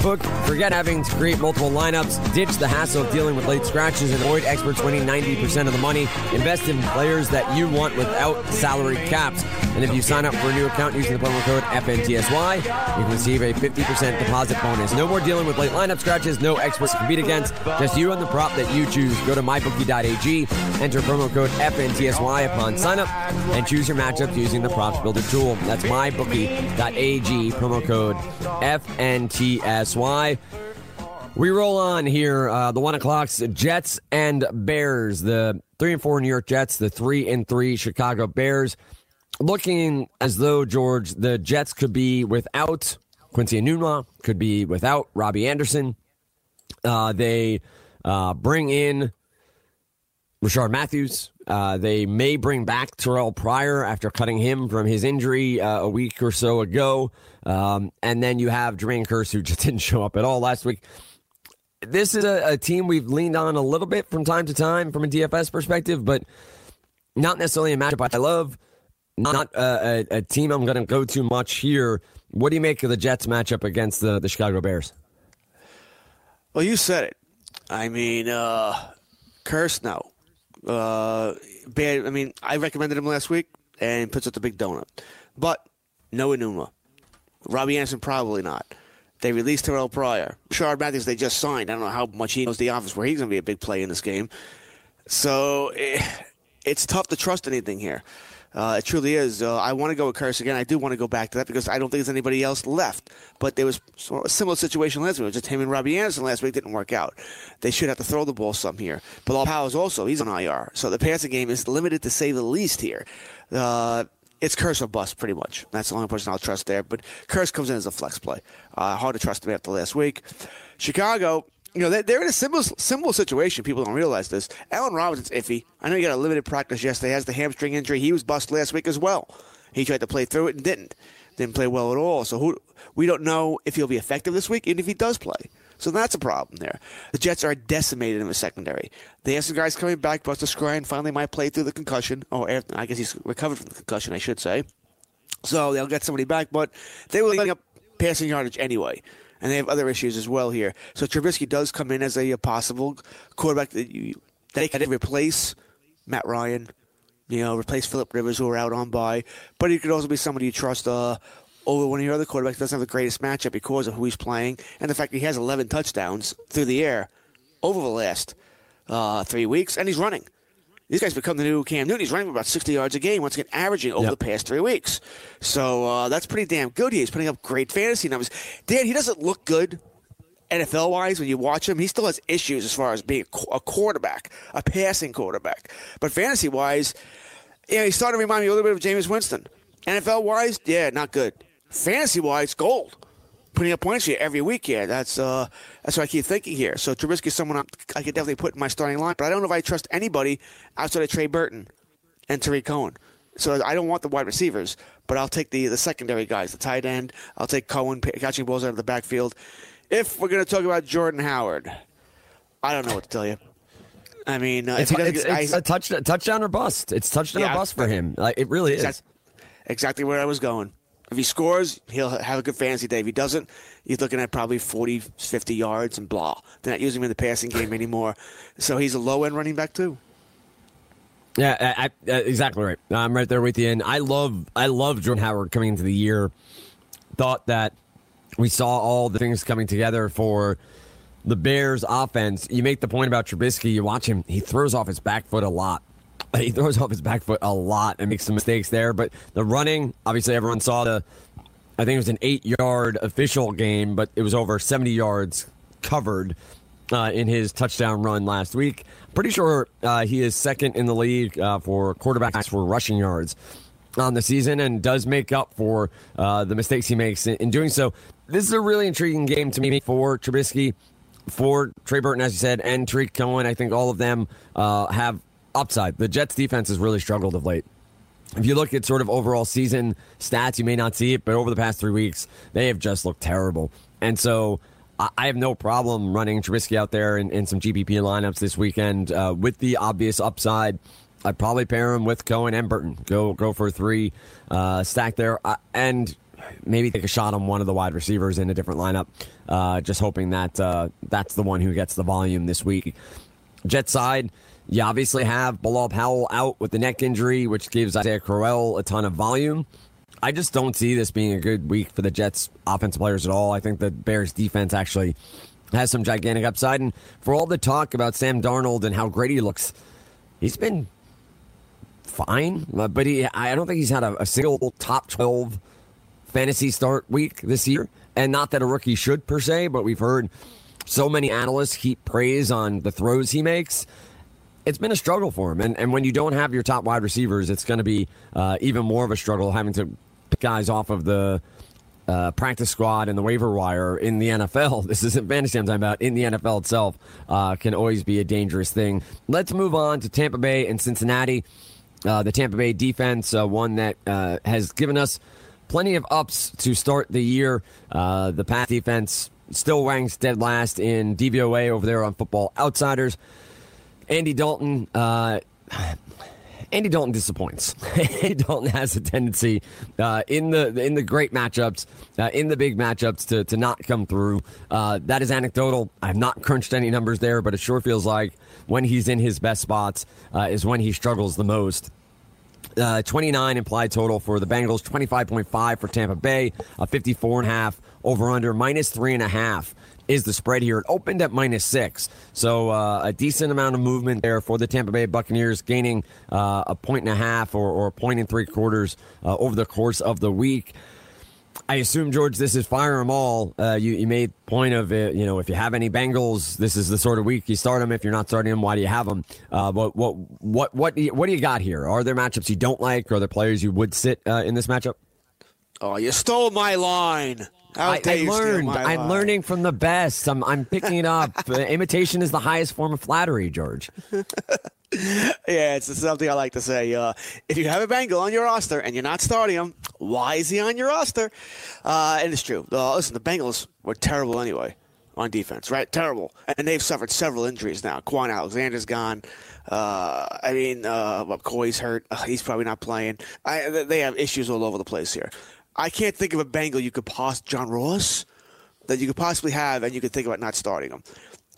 Speaker 3: Book, forget having to create multiple lineups, ditch the hassle of dealing with late scratches, and avoid experts winning 90% of the money. Invest in players that you want without salary caps. And if you sign up for a new account using the promo code FNTSY, you can receive a 50% deposit bonus. No more dealing with late lineup scratches, no experts to compete against, just you and the prop that you choose. Go to mybookie.ag, enter promo code FNTSY upon sign up, and choose your matchups using the props builder tool. That's mybookie.ag, promo code FNTSY. We roll on here. Uh, the one o'clocks Jets and Bears. The three and four New York Jets. The three and three Chicago Bears. Looking as though George the Jets could be without Quincy Enunwa, could be without Robbie Anderson. Uh, they uh, bring in Rishard Matthews. Uh, they may bring back Terrell Pryor after cutting him from his injury uh, a week or so ago. Um, and then you have Jermaine Kearse, who (laughs) just didn't show up at all last week. This is a, a, team we've leaned on a little bit from time to time from a DFS perspective, but not necessarily a matchup I love. Not a, a, a team I'm going to go too much here. What do you make of the Jets matchup against the, the Chicago Bears?
Speaker 4: Well, you said it. I mean, uh, Kearse, no. Uh, bad. I mean, I recommended him last week and puts up the big donut. But no Enunwa. Robbie Anderson, probably not. They released Terrell Pryor. Shard Matthews, they just signed. I don't know how much he knows the office where he's going to be a big play in this game. So it, it's tough to trust anything here. Uh, it truly is. Uh, I want to go with Kearse again. I do want to go back to that because I don't think there's anybody else left. But there was a similar situation last week. It was just him and Robbie Anderson last week didn't work out. They should have to throw the ball some here. But Bilal Powell's also he's on IR, so the passing game is limited to say the least here. Uh, it's Kearse or bust, pretty much. That's the only person I'll trust there. But Kearse comes in as a flex play. Uh, hard to trust him after last week. Chicago, you know, they're in a similar, similar situation. People don't realize this. Allen Robinson's iffy. I know he got a limited practice yesterday. He has the hamstring injury. He was bust last week as well. He tried to play through it and didn't. Didn't play well at all. So who, we don't know if he'll be effective this week, even if he does play. So that's a problem there. The Jets are decimated in the secondary. They have some guys coming back. Buster Skrine finally might play through the concussion. Or oh, er, I guess he's recovered from the concussion, I should say. So they'll get somebody back, but they were letting up passing yardage anyway. And they have other issues as well here. So Trubisky does come in as a, a possible quarterback that you, they could replace Matt Ryan, you know, replace Philip Rivers, who are out on bye. But he could also be somebody you trust uh, over one of your other quarterbacks doesn't have the greatest matchup because of who he's playing and the fact that he has 11 touchdowns through the air over the last uh, three weeks, and he's running. These guys become the new Cam Newton. He's running about 60 yards a game, once again, averaging over yep. the past three weeks. So uh, that's pretty damn good. He's putting up great fantasy numbers. Dan, he doesn't look good NFL wise when you watch him. He still has issues as far as being a quarterback, a passing quarterback. But fantasy wise, you know, he's starting to remind me a little bit of Jameis Winston. NFL wise, yeah, not good fantasy wise, gold. Putting up points here every week here. That's uh, that's what I keep thinking here. So Trubisky is someone I could definitely put in my starting line, but I don't know if I trust anybody outside of Trey Burton and Tarik Cohen. So I don't want the wide receivers, but I'll take the the secondary guys, the tight end. I'll take Cohen catching balls out of the backfield. If we're going to talk about Jordan Howard, I don't know what to tell you. I mean, uh,
Speaker 3: it's, it's, it's I, a touch, touchdown or bust. It's touchdown yeah, or bust for him. Like it really is.
Speaker 4: Exactly where I was going. If he scores, he'll have a good fantasy day. If he doesn't, he's looking at probably 40, 50 yards and blah. They're not using him in the passing game anymore. So he's a low end running back, too.
Speaker 3: Yeah, I, I, uh, exactly right. I'm right there with you. And I love, I love Jordan Howard coming into the year. Thought that we saw all the things coming together for the Bears offense. You make the point about Trubisky. You watch him; he throws off his back foot a lot. (laughs) he throws off his back foot a lot and makes some mistakes there. But the running, obviously, everyone saw the. I think it was an eight-yard official game, but it was over 70 yards covered uh, in his touchdown run last week. Pretty sure uh, he is second in the league uh, for quarterbacks for rushing yards on the season and does make up for uh, the mistakes he makes in, in, doing so. This is a really intriguing game to me for Trubisky, for Trey Burton, as you said, and Tarik Cohen. I think all of them uh, have upside. The Jets defense has really struggled of late. If you look at sort of overall season stats, you may not see it, but over the past three weeks, they have just looked terrible. And so I have no problem running Trubisky out there in, in some GPP lineups this weekend uh, with the obvious upside. I'd probably pair him with Cohen and Burton. Go go for three uh, stack there, uh, and maybe take a shot on one of the wide receivers in a different lineup. Uh, just hoping that uh, that's the one who gets the volume this week. Jet side, you obviously have Bilal Powell out with the neck injury, which gives Isaiah Crowell a ton of volume. I just don't see this being a good week for the Jets offensive players at all. I think the Bears defense actually has some gigantic upside. And for all the talk about Sam Darnold and how great he looks, he's been fine. But he, I don't think he's had a, a single top 12 fantasy start week this year. And not that a rookie should per se, but we've heard so many analysts heap praise on the throws he makes it's been a struggle for him. And, and when you don't have your top wide receivers, it's going to be uh, even more of a struggle having to pick guys off of the uh, practice squad and the waiver wire in the NFL. (laughs) This isn't fantasy I'm talking about. In the NFL itself, uh, can always be a dangerous thing. Let's move on to Tampa Bay and Cincinnati. Uh, the Tampa Bay defense, uh, one that uh, has given us plenty of ups to start the year. the pass defense still ranks dead last in DVOA over there on Football Outsiders. Andy Dalton. Uh, (sighs) Andy Dalton disappoints. (laughs) Andy Dalton has a tendency uh, in the in the great matchups, uh, in the big matchups, to to not come through. Uh, that is anecdotal. I've not crunched any numbers there, but it sure feels like when he's in his best spots uh, is when he struggles the most. Uh, 29 implied total for the Bengals, 25.5 for Tampa Bay, a 54 and a half over under, minus three and a half is the spread here. It opened at minus six, so uh, a decent amount of movement there for the Tampa Bay Buccaneers, gaining uh, a point and a half or, or a point and three quarters uh, over the course of the week. I assume George, this is fire them all. Uh, you, you made point of it. You know, if you have any Bengals, this is the sort of week you start them. If you're not starting them, why do you have them? Uh, but what what what do you, what do you got here? Are there matchups you don't like? Are there players you would sit uh, in this matchup?
Speaker 4: Oh, you stole my line.
Speaker 3: I, I learned. I'm learning from the best. I'm, I'm picking it up. (laughs) Uh, imitation is the highest form of flattery, George. (laughs)
Speaker 4: yeah, it's something I like to say. Uh, if you have a Bengal on your roster and you're not starting him, why is he on your roster? Uh, and it's true. Uh, listen, the Bengals were terrible anyway. on defense, right? Terrible. And they've suffered several injuries now. Kwon Alexander's gone. Uh, I mean, uh, McCoy's hurt. Uh, he's probably not playing. I, they have issues all over the place here. I can't think of a Bengal you could pass John Ross that you could possibly have, and you could think about not starting him.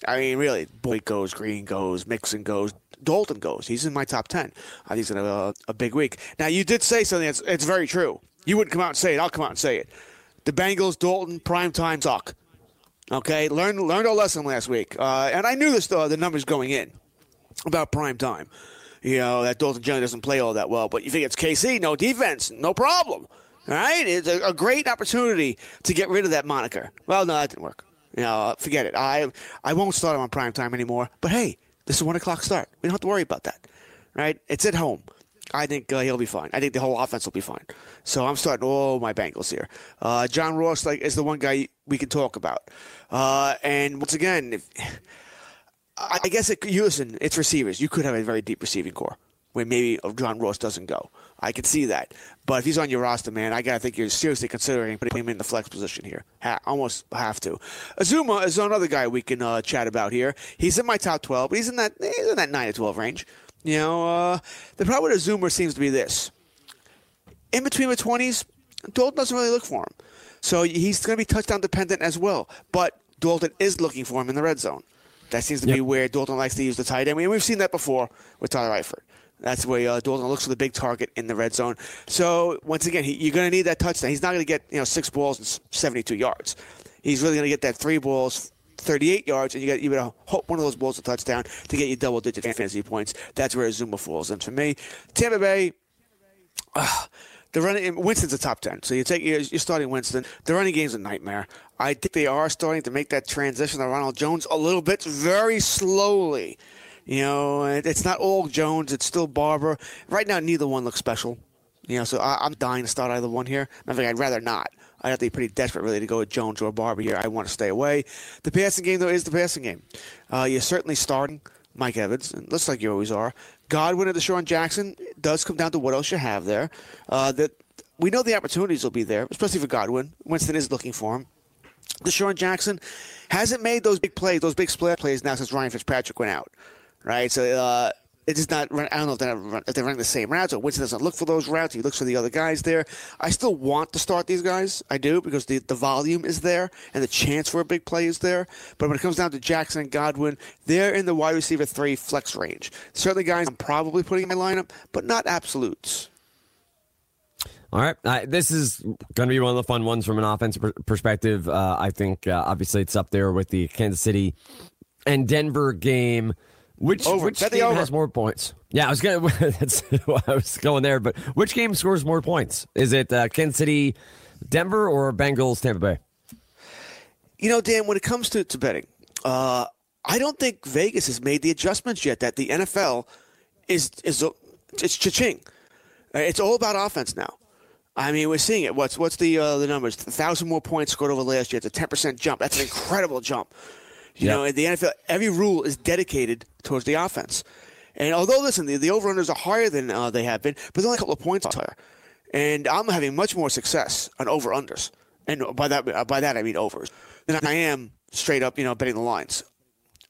Speaker 4: I mean, really, Boyd goes, Green goes, Mixon goes, Dalton goes. He's in my top 10. I think he's to have a, a, big week. Now, you did say something that's it's very true. You wouldn't come out and say it. I'll come out and say it. The Bengals, Dalton, prime time talk. Okay, learned learned our lesson last week, uh, and I knew this though the numbers going in about prime time. You know that Dalton Jones doesn't play all that well, but you think it's KC, no defense, no problem. All right, it's a, a great opportunity to get rid of that moniker. Well, no, that didn't work. You know, forget it. I I won't start him on prime time anymore. But hey, this is one o'clock start. We don't have to worry about that. Right? It's at home. I think uh, he'll be fine. I think the whole offense will be fine. So I'm starting all my Bengals here. Uh, John Ross like is the one guy we can talk about. Uh, and once again, if, I guess it, you listen. It's receivers. You could have a very deep receiving core where maybe John Ross doesn't go. I can see that. But if he's on your roster, man, I gotta think you're seriously considering putting him in the flex position here. Ha- almost have to. Uzomah is another guy we can uh, chat about here. He's in my top twelve, but he's in that he's in that nine to twelve range. You know, uh, the problem with Uzomah seems to be this: in between the twenties, Dalton doesn't really look for him, so he's going to be touchdown dependent as well. But Dalton is looking for him in the red zone. That seems to yep. be where Dalton likes to use the tight end. I mean, we've seen that before with Tyler Eifert. That's where uh, Dalton looks for the big target in the red zone. So once again, he, you're going to need that touchdown. He's not going to get you know six balls and 72 yards. He's really going to get that three balls, 38 yards, and you got you to hope one of those balls a touchdown to get you double digit fantasy points. That's where Zuma falls. And for me, Tampa Bay. Uh, the running Winston's a top ten, so you take you're, you're starting Winston. The running game's a nightmare. I think they are starting to make that transition to Ronald Jones a little bit, very slowly. You know, it's not all Jones. It's still Barber. Right now, neither one looks special. You know, so I, am dying to start either one here. I think I'd rather not. I'd have to be pretty desperate, really, to go with Jones or Barber here. I want to stay away. The passing game, though, is the passing game. Uh, you're certainly starting Mike Evans, and looks like you always are. Godwin and DeSean Jackson does come down to what else you have there. Uh, that we know the opportunities will be there, especially for Godwin. Winston is looking for him. DeSean Jackson hasn't made those big plays, those big splash plays now since Ryan Fitzpatrick went out right? So uh, it's just not. I don't know if they're, if they're running the same routes or Winston doesn't look for those routes. He looks for the other guys there. I still want to start these guys. I do because the the volume is there and the chance for a big play is there. But when it comes down to Jackson and Godwin, they're in the wide receiver three flex range. Certainly, guys, I'm probably putting in my lineup, but not absolutes.
Speaker 3: All right. Uh, this is going to be one of the fun ones from an offensive perspective. Uh, I think uh, obviously it's up there with the Kansas City and Denver game. Which over. which Bet game has more points? Yeah, I was gonna. (laughs) That's I was going there, but which game scores more points? Is it uh, Kansas City, Denver, or Bengals, Tampa Bay?
Speaker 4: You know, Dan, when it comes to, to betting, uh, I don't think Vegas has made the adjustments yet that the NFL is is it's cha-ching. Uh, it's all about offense now. I mean, we're seeing it. What's what's the uh, the numbers? A thousand more points scored over last year. It's a ten percent jump. That's an incredible jump. You yep. know, in the NFL, every rule is dedicated towards the offense. And although, listen, the, the over-unders are higher than uh, they have been, but they're only a couple of points higher. And I'm having much more success on over-unders. And by that, uh, by that I mean overs. Than I am straight up, you know, betting the lines.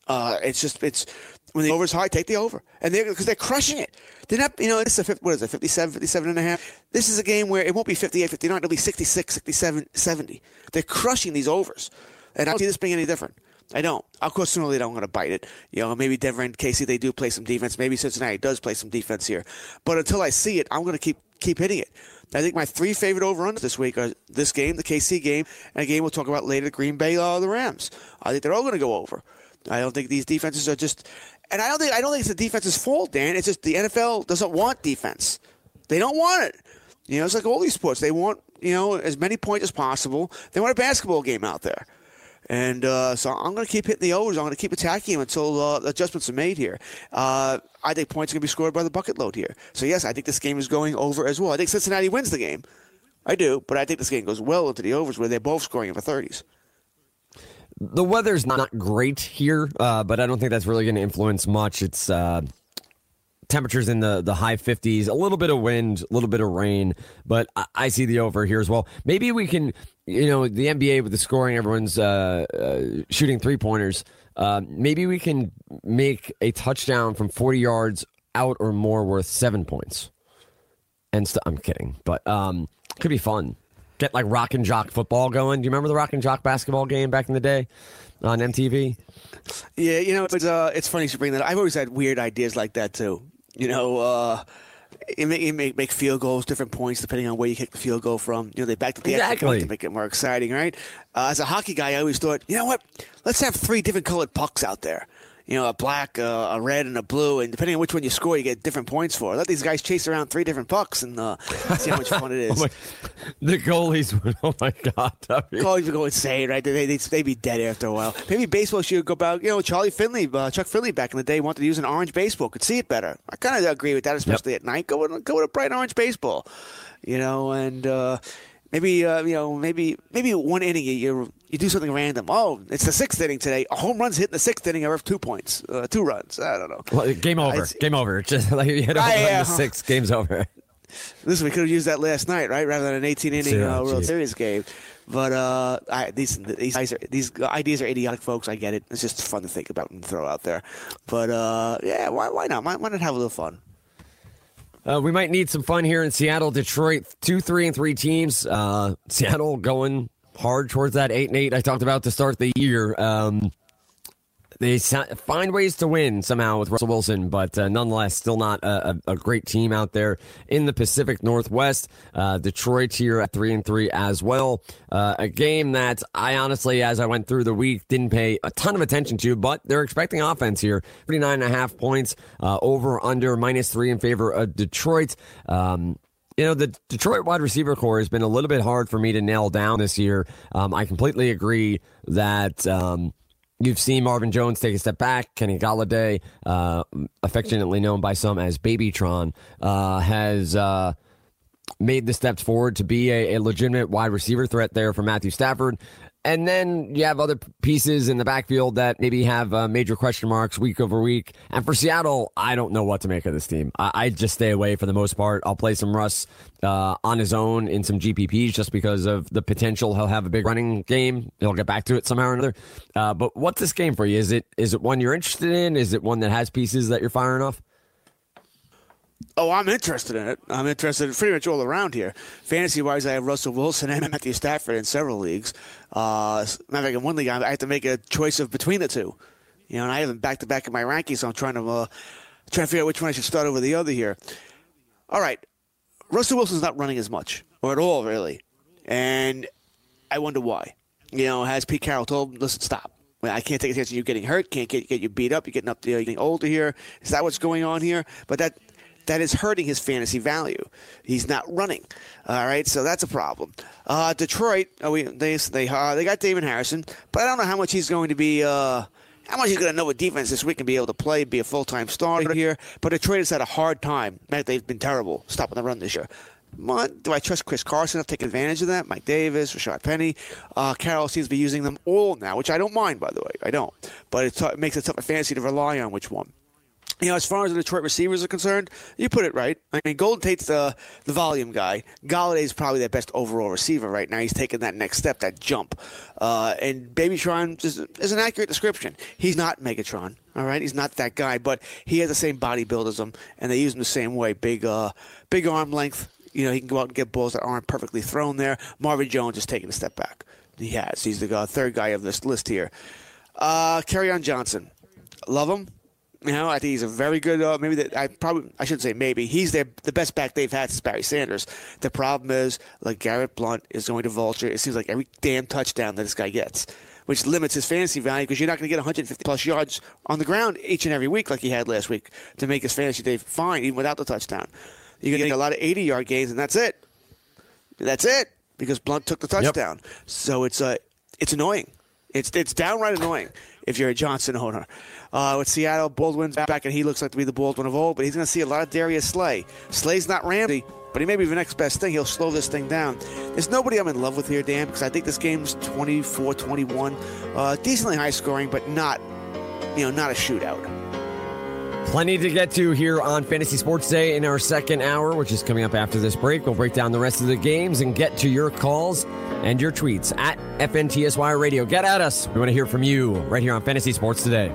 Speaker 4: Uh, it's just, it's, when the over's high, take the over. And they're, because they're crushing it. They're not, you know, this is a, what is it, 57, 57 and a half? This is a game where it won't be 58, 59, it'll be 66, 67, 70. They're crushing these overs. And I don't see this being any different. I don't. Of course, sooner or later I'm going to bite it. You know, maybe Denver and Casey they do play some defense. Maybe Cincinnati does play some defense here. But until I see it, I'm going to keep keep hitting it. I think my three favorite over-unders this week are this game, the KC game, and a game we'll talk about later, the Green Bay, uh, the Rams. I think they're all going to go over. I don't think these defenses are just, and I don't think I don't think it's the defense's fault, Dan. It's just the NFL doesn't want defense. They don't want it. You know, it's like all these sports. They want you know as many points as possible. They want a basketball game out there. And uh, so I'm going to keep hitting the overs. I'm going to keep attacking him until uh, adjustments are made here. Uh, I think points are going to be scored by the bucket load here. So, yes, I think this game is going over as well. I think Cincinnati wins the game. I do, but I think this game goes well into the overs where they're both scoring in the 30s.
Speaker 3: The weather's not great here, uh, but I don't think that's really going to influence much. It's uh, temperatures in the, the high 50s, a little bit of wind, a little bit of rain, but I, I see the over here as well. Maybe we can you know, the NBA with the scoring, everyone's uh, uh, shooting three pointers. Uh, maybe we can make a touchdown from 40 yards out or more worth seven points. And st- I'm kidding, but um, could be fun. Get like rock and jock football going. Do you remember the rock and jock basketball game back in the day on MTV?
Speaker 4: Yeah, you know, it's uh, it's funny to bring that. I've always had weird ideas like that too. You know, it make, it make make field goals different points depending on where you kick the field goal from. You know, they back the
Speaker 3: Exactly.
Speaker 4: point to make it more exciting, right? Uh, as a hockey guy, I always thought, you know what? Let's have three different colored pucks out there. You know, a black, uh, a red, and a blue, and depending on which one you score, you get different points for. Let these guys chase around three different pucks and uh, see how much fun it (laughs) is.
Speaker 3: Oh my, the goalies would, oh my God. be-
Speaker 4: Colleagues would go insane, right? They, they, they'd be dead after a while. Maybe baseball should go back. You know, Charlie Finley, uh, Chuck Finley back in the day wanted to use an orange baseball, could see it better. I kind of agree with that, especially at night. Go with, go with a bright orange baseball, you know, and uh, maybe, uh, you know, maybe maybe one inning a year you, you do something random. Oh, it's the sixth inning today. A home run's hit in the sixth inning I have two points, uh, two runs. I don't know.
Speaker 3: Well, game over. Game over. Just (laughs) like you hit a home run in the six. Game's over. (laughs)
Speaker 4: Listen, we could have used that last night, right? Rather than an 18 inning
Speaker 3: Yeah,
Speaker 4: uh, World. Series game. But uh, I, these these guys are, these ideas are idiotic, folks. I get it. It's just fun to think about and throw out there. But uh, yeah, why, why not? Why, why not have a little fun?
Speaker 3: Uh, we might need some fun here in Seattle, Detroit. Two, three, and three teams. Uh, Seattle going hard towards that eight and eight I talked about to start the year. Um, they find ways to win somehow with Russell Wilson, but uh, nonetheless, still not a, a, great team out there in the Pacific Northwest. Uh, Detroit here at three and three as well. Uh, a game that I honestly, as I went through the week, didn't pay a ton of attention to, but they're expecting offense here. 39 and a half points, uh, over under minus three in favor of Detroit. Um, you know, the Detroit wide receiver core has been a little bit hard for me to nail down this year. Um, I completely agree that um, you've seen Marvin Jones take a step back. Kenny Golladay, uh, affectionately known by some as Babytron, uh, has. Uh, made the steps forward to be a, a legitimate wide receiver threat there for Matthew Stafford. And then you have other pieces in the backfield that maybe have uh, major question marks week over week. And for Seattle, I don't know what to make of this team. I, I just stay away for the most part. I'll play some Russ uh, on his own in some GPPs just because of the potential he'll have a big running game. He'll get back to it somehow or another. Uh, but what's this game for you? Is it is it one you're interested in? Is it one that has pieces that you're firing off?
Speaker 4: Oh, I'm interested in it. I'm interested in pretty much all around here. Fantasy wise, I have Russell Wilson and (laughs) Matthew Stafford in several leagues. Uh, of fact, in one league, I have to make a choice of between the two. You know, and I have them back to back in my rankings, so I'm trying to uh, to figure out which one I should start over the other here. All right, Russell Wilson's not running as much or at all, really, and I wonder why. You know, has Pete Carroll told him, "Listen, stop." I can't take a chance of you getting hurt. Can't get get you beat up. You're getting up. You're getting older here. Is that what's going on here? But that that is hurting his fantasy value. He's not running. All right, so that's a problem. Uh, Detroit, oh, we, they they uh, they got David Harrison, but I don't know how much he's going to be. Uh, how much he's going to know what defense this week and be able to play, be a full time starter here. But Detroit has had a hard time. Man, they've been terrible stopping the run this year. Do I trust Chris Carson to take advantage of that? Mike Davis, Rashaad Penny. Uh, Carroll seems to be using them all now, which I don't mind, by the way. I don't. But it, t- it makes it tough for fantasy to rely on which one. You know, as far as the Detroit receivers are concerned, you put it right. I mean, Golden Tate's the, the volume guy. Golladay's probably their best overall receiver right now. He's taking that next step, that jump. Uh, and Babytron is, is an accurate description. He's not Megatron, all right? He's not that guy, but he has the same body build as him, and they use him the same way. Big, uh, big arm length. You know, he can go out and get balls that aren't perfectly thrown there. Marvin Jones is taking a step back. He has. He's the uh, third guy of this list here. Uh, on Johnson. Love him. You know, I think he's a very good. Uh, maybe that I probably I shouldn't say maybe he's their the best back they've had since Barry Sanders. The problem is like Garrett Blount is going to vulture. It seems like every damn touchdown that this guy gets, which limits his fantasy value because you're not going to get 150 plus yards on the ground each and every week like he had last week to make his fantasy day fine even without the touchdown. You're going to get a lot of 80 yard gains and that's it. That's it because Blount took the touchdown. So it's uh, it's annoying. It's it's downright annoying if you're a Johnson owner. Uh, with Seattle, Baldwin's back, and he looks like to be the Baldwin of old, but he's going to see a lot of Darius Slay. Slay's not Ramsey, but he may be the next best thing. He'll slow this thing down. There's nobody I'm in love with here, Dan, because I think this game's 24-21. Uh, decently high scoring, but not, you know, not a shootout.
Speaker 3: Plenty to get to here on Fantasy Sports Day in our second hour, which is coming up after this break. We'll break down the rest of the games and get to your calls and your tweets at FNTSY Radio. Get at us. We want to hear from you right here on Fantasy Sports Today.